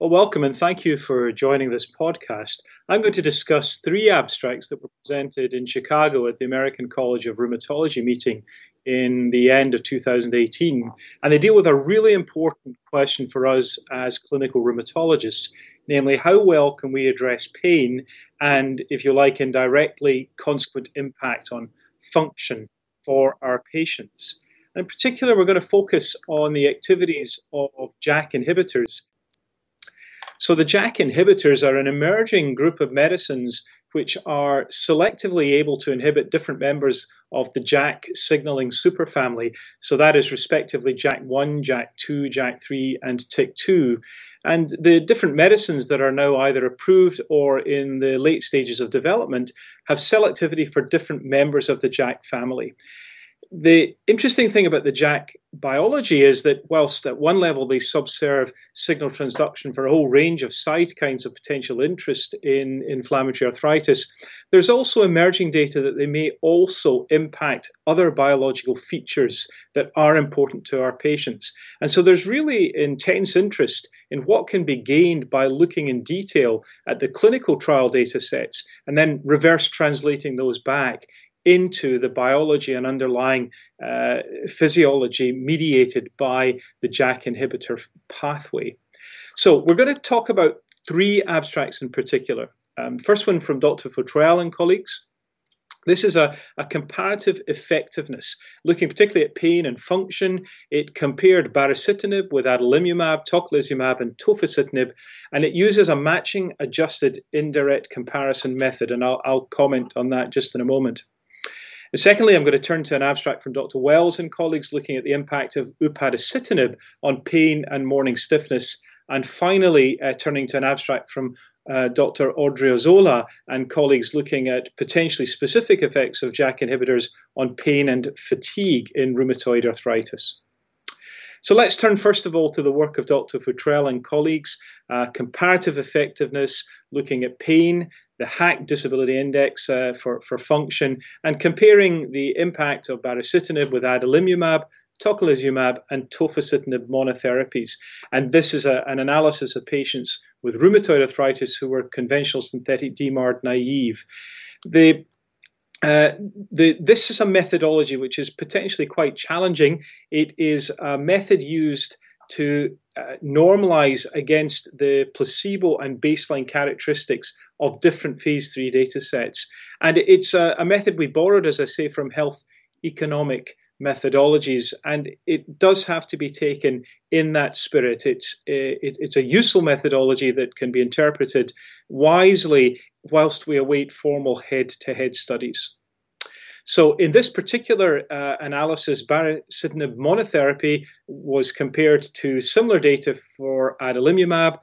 Well, welcome and thank you for joining this podcast. I'm going to discuss three abstracts that were presented in Chicago at the American College of Rheumatology meeting in the end of 2018. And they deal with a really important question for us as clinical rheumatologists namely, how well can we address pain and, if you like, indirectly consequent impact on function for our patients. In particular, we're going to focus on the activities of JAK inhibitors so the JAK inhibitors are an emerging group of medicines which are selectively able to inhibit different members of the JAK signaling superfamily. So that is respectively JAK1, JAK2, JAK3, and TYK2. And the different medicines that are now either approved or in the late stages of development have selectivity for different members of the JAK family the interesting thing about the JAK biology is that whilst at one level they subserve signal transduction for a whole range of cytokines of potential interest in inflammatory arthritis, there's also emerging data that they may also impact other biological features that are important to our patients. And so there's really intense interest in what can be gained by looking in detail at the clinical trial data sets and then reverse translating those back into the biology and underlying uh, physiology mediated by the JAK inhibitor pathway. So, we're going to talk about three abstracts in particular. Um, first one from Dr. Fautrel and colleagues. This is a, a, comparative effectiveness, looking particularly at pain and function. It compared baricitinib with adalimumab, tocilizumab, and tofacitinib, and it uses a matching adjusted indirect comparison method, and I'll, I'll comment on that just in a moment. Secondly, I'm going to turn to an abstract from Dr. Wells and colleagues looking at the impact of upadacitinib on pain and morning stiffness. And finally, uh, turning to an abstract from uh, Dr. Odriozola and colleagues looking at potentially specific effects of JAK inhibitors on pain and fatigue in rheumatoid arthritis. So let's turn first of all to the work of Dr. Fautrel and colleagues, uh, comparative effectiveness, looking at pain, the HAQ Disability Index uh, for, for function, and comparing the impact of baricitinib with adalimumab, tocilizumab, and tofacitinib monotherapies. And this is a, an analysis of patients with rheumatoid arthritis who were conventional synthetic DMARD naive. The uh, the, this is a methodology which is potentially quite challenging. It is a method used to uh, normalize against the placebo and baseline characteristics of different phase three data sets. And it's a, a method we borrowed, as I say, from health economic methodologies, and it does have to be taken in that spirit. It's it, it's a useful methodology that can be interpreted wisely whilst we await formal head-to-head studies. So in this particular uh, analysis, baricitinib monotherapy was compared to similar data for adalimumab,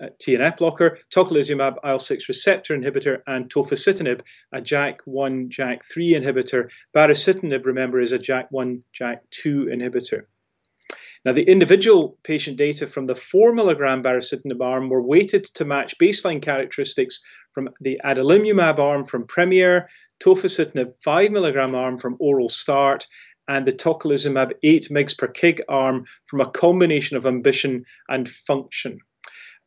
Uh, TNF blocker, tocilizumab, IL-6 receptor inhibitor, and tofacitinib, a JAK1, JAK3 inhibitor. Baricitinib, remember, is a JAK1, JAK2 inhibitor. Now, the individual patient data from the 4 milligram baricitinib arm were weighted to match baseline characteristics from the adalimumab arm from Premier, tofacitinib 5 milligram arm from Oral Start, and the tocilizumab 8 mg per kg arm from a combination of ambition and function.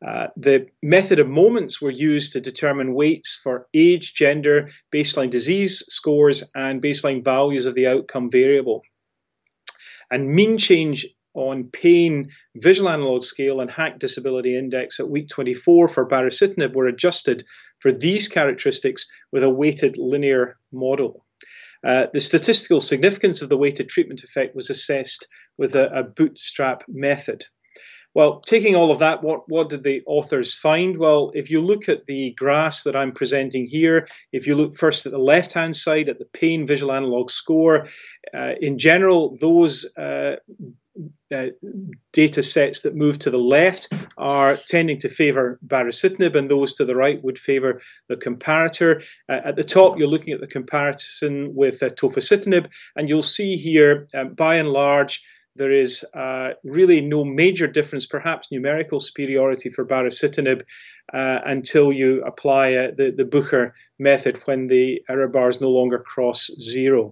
Uh, the method of moments were used to determine weights for age, gender, baseline disease scores, and baseline values of the outcome variable. And mean change on pain visual analog scale and HAQ disability index at week 24 for baricitinib were adjusted for these characteristics with a weighted linear model. Uh, the statistical significance of the weighted treatment effect was assessed with a, a bootstrap method. Well, taking all of that, what, what did the authors find? Well, if you look at the graphs that I'm presenting here, if you look first at the left hand side at the pain visual analog score, uh, in general, those uh, uh, data sets that move to the left are tending to favor baricitinib, and those to the right would favor the comparator. Uh, at the top, you're looking at the comparison with uh, tofacitinib, and you'll see here, um, by and large, there is uh, really no major difference, perhaps numerical superiority for baricitinib uh, until you apply uh, the, the Bucher method when the error bars no longer cross zero.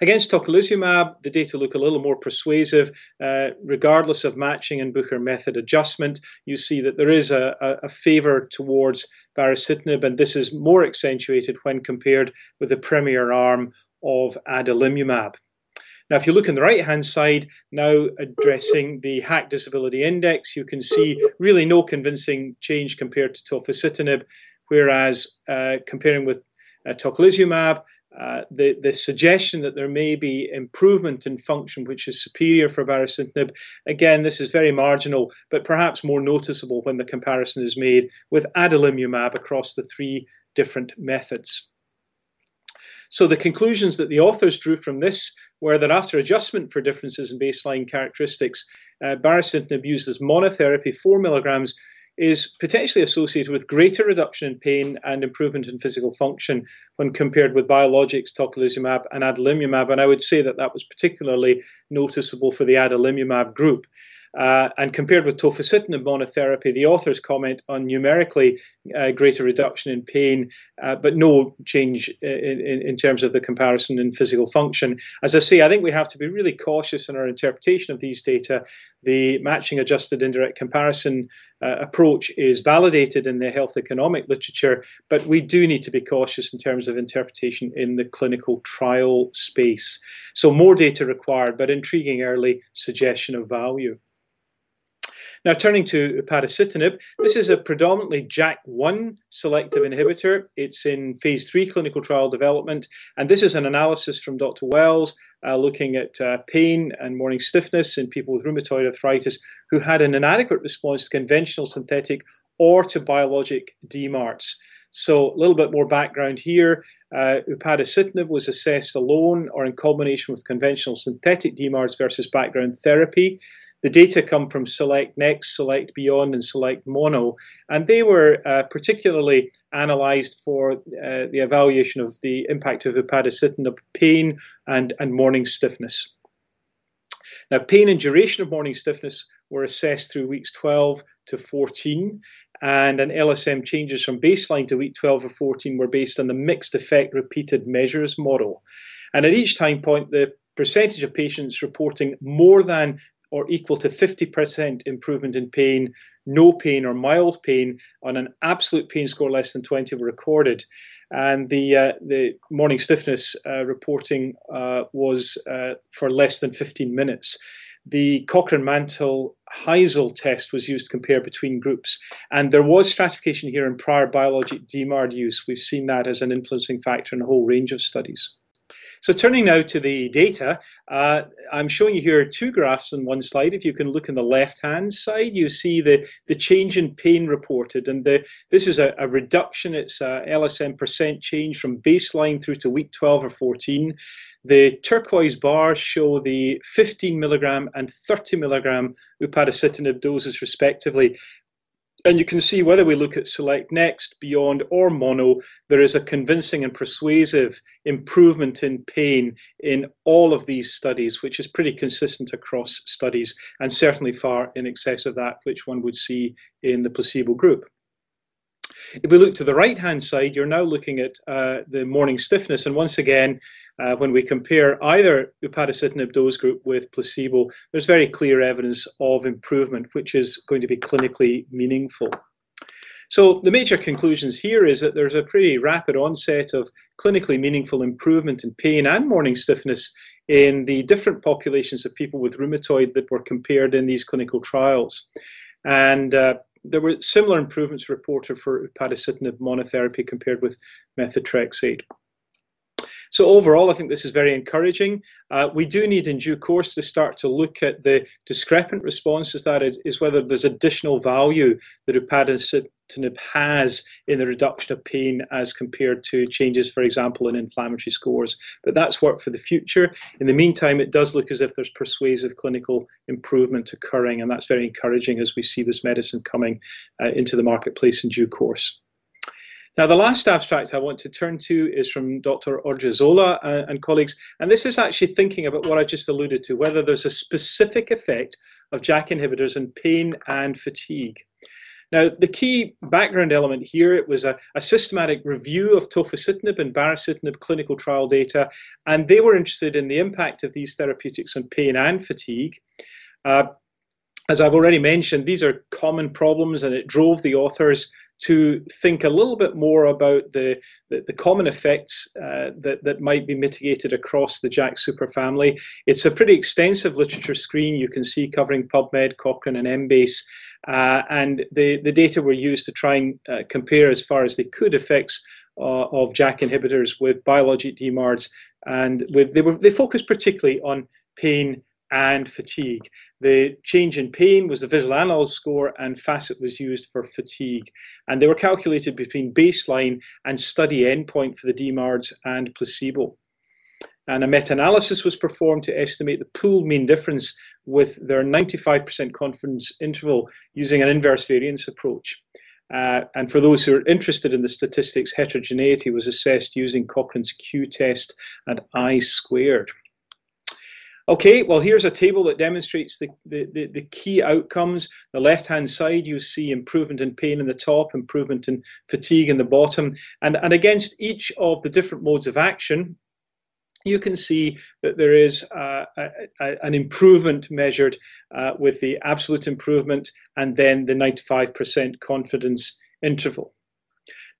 Against tocilizumab, the data look a little more persuasive. Uh, regardless of matching and Bucher method adjustment, you see that there is a, a, a favour towards baricitinib, and this is more accentuated when compared with the premier arm of adalimumab. Now, if you look on the right hand side, now addressing the HAQ Disability Index, you can see really no convincing change compared to tofacitinib, whereas uh, comparing with uh, tocilizumab, uh, the, the suggestion that there may be improvement in function which is superior for baricitinib, again, this is very marginal, but perhaps more noticeable when the comparison is made with adalimumab across the three different methods. So the conclusions that the authors drew from this were that after adjustment for differences in baseline characteristics, uh, baricitinib used as monotherapy, 4 milligrams, is potentially associated with greater reduction in pain and improvement in physical function when compared with biologics, tocilizumab, and adalimumab. And I would say that that was particularly noticeable for the adalimumab group. Uh, and compared with tofacitinib monotherapy, the authors comment on numerically uh, greater reduction in pain, uh, but no change in, in, in, terms of the comparison in physical function. As I say, I think we have to be really cautious in our interpretation of these data. The matching adjusted indirect comparison uh, approach is validated in the health economic literature, but we do need to be cautious in terms of interpretation in the clinical trial space. So, more data required, but intriguing early suggestion of value. Now, turning to upadacitinib, this is a predominantly JAK1 selective inhibitor. It's in phase three clinical trial development, and this is an analysis from Dr. Wells uh, looking at uh, pain and morning stiffness in people with rheumatoid arthritis who had an inadequate response to conventional synthetic or to biologic DMARDs. So, a little bit more background here. Uh, upadacitinib was assessed alone or in combination with conventional synthetic DMARDs versus background therapy. The data come from Select Next, Select Beyond, and Select Mono, and they were uh, particularly analysed for uh, the evaluation of the impact of upadacitinib pain and, and morning stiffness. Now, pain and duration of morning stiffness were assessed through weeks 12 to 14, and an LSM changes from baseline to week 12 or 14 were based on the mixed effect repeated measures model. And at each time point, the percentage of patients reporting more than or equal to 50% improvement in pain, no pain or mild pain on an absolute pain score less than 20 were recorded. And the, uh, the morning stiffness uh, reporting uh, was uh, for less than 15 minutes. The Cochran Mantel Haenszel test was used to compare between groups. And there was stratification here in prior biologic DMARD use. We've seen that as an influencing factor in a whole range of studies. So turning now to the data, uh, I'm showing you here two graphs on one slide. If you can look on the left-hand side, you see the, the change in pain reported. And the, this is a, a reduction. It's a LSM percent change from baseline through to week 12 or 14. The turquoise bars show the 15 milligram and 30 milligram upadacitinib doses respectively. And you can see whether we look at Select Next, Beyond, or Mono, there is a convincing and persuasive improvement in pain in all of these studies, which is pretty consistent across studies and certainly far in excess of that which one would see in the placebo group. If we look to the right hand side, you're now looking at uh, the morning stiffness. And once again, uh, when we compare either upadacitinib dose group with placebo, there's very clear evidence of improvement, which is going to be clinically meaningful. So the major conclusions here is that there's a pretty rapid onset of clinically meaningful improvement in pain and morning stiffness in the different populations of people with rheumatoid that were compared in these clinical trials. And uh, there were similar improvements reported for upadacitinib monotherapy compared with methotrexate. So overall, I think this is very encouraging. Uh, we do need in due course to start to look at the discrepant responses, that is, is whether there's additional value that upadacitinib has in the reduction of pain as compared to changes, for example, in inflammatory scores. But that's work for the future. In the meantime, it does look as if there's persuasive clinical improvement occurring, and that's very encouraging as we see this medicine coming uh, into the marketplace in due course. Now, the last abstract I want to turn to is from Dr. Odriozola and, and colleagues, and this is actually thinking about what I just alluded to, whether there's a specific effect of JAK inhibitors in pain and fatigue. Now, the key background element here, it was a, a systematic review of tofacitinib and baricitinib clinical trial data, and they were interested in the impact of these therapeutics on pain and fatigue. Uh, as I've already mentioned, these are common problems, and it drove the authors to think a little bit more about the, the, the common effects uh, that, that might be mitigated across the JAK superfamily. It's a pretty extensive literature screen you can see covering PubMed, Cochrane, and Embase. Uh, and the, the data were used to try and uh, compare as far as they could effects uh, of JAK inhibitors with biologic DMARDs, and with they were they focused particularly on pain and fatigue. The change in pain was the visual analog score, and FACIT was used for fatigue. And they were calculated between baseline and study endpoint for the DMARDs and placebo. And a meta analysis was performed to estimate the pooled mean difference with their 95% confidence interval using an inverse variance approach. Uh, and for those who are interested in the statistics, heterogeneity was assessed using Cochran's Q test and I squared. Okay, well, here's a table that demonstrates the, the, the, the key outcomes. The left-hand side, you see improvement in pain in the top, improvement in fatigue in the bottom. And, and against each of the different modes of action, you can see that there is uh, a, a, an improvement measured uh, with the absolute improvement and then the 95% confidence interval.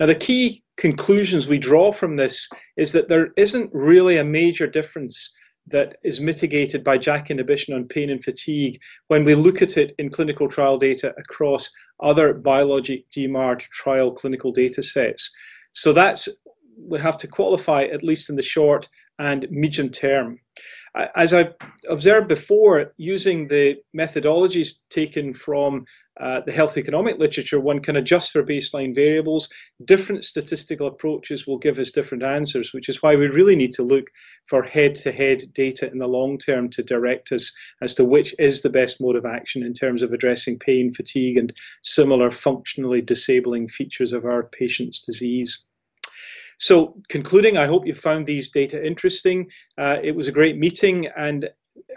Now, the key conclusions we draw from this is that there isn't really a major difference that is mitigated by JAK inhibition on pain and fatigue when we look at it in clinical trial data across other biologic DMARD trial clinical data sets. So that's we have to qualify at least in the short and medium term as I observed before, using the methodologies taken from uh, the health economic literature, one can adjust for baseline variables. Different statistical approaches will give us different answers, which is why we really need to look for head to head data in the long term to direct us as to which is the best mode of action in terms of addressing pain, fatigue, and similar functionally disabling features of our patient's disease. So, concluding, I hope you found these data interesting. Uh, it was a great meeting and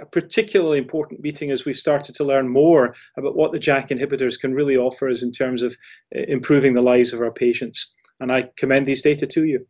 a particularly important meeting as we've started to learn more about what the JAK inhibitors can really offer us in terms of uh, improving the lives of our patients. And I commend these data to you.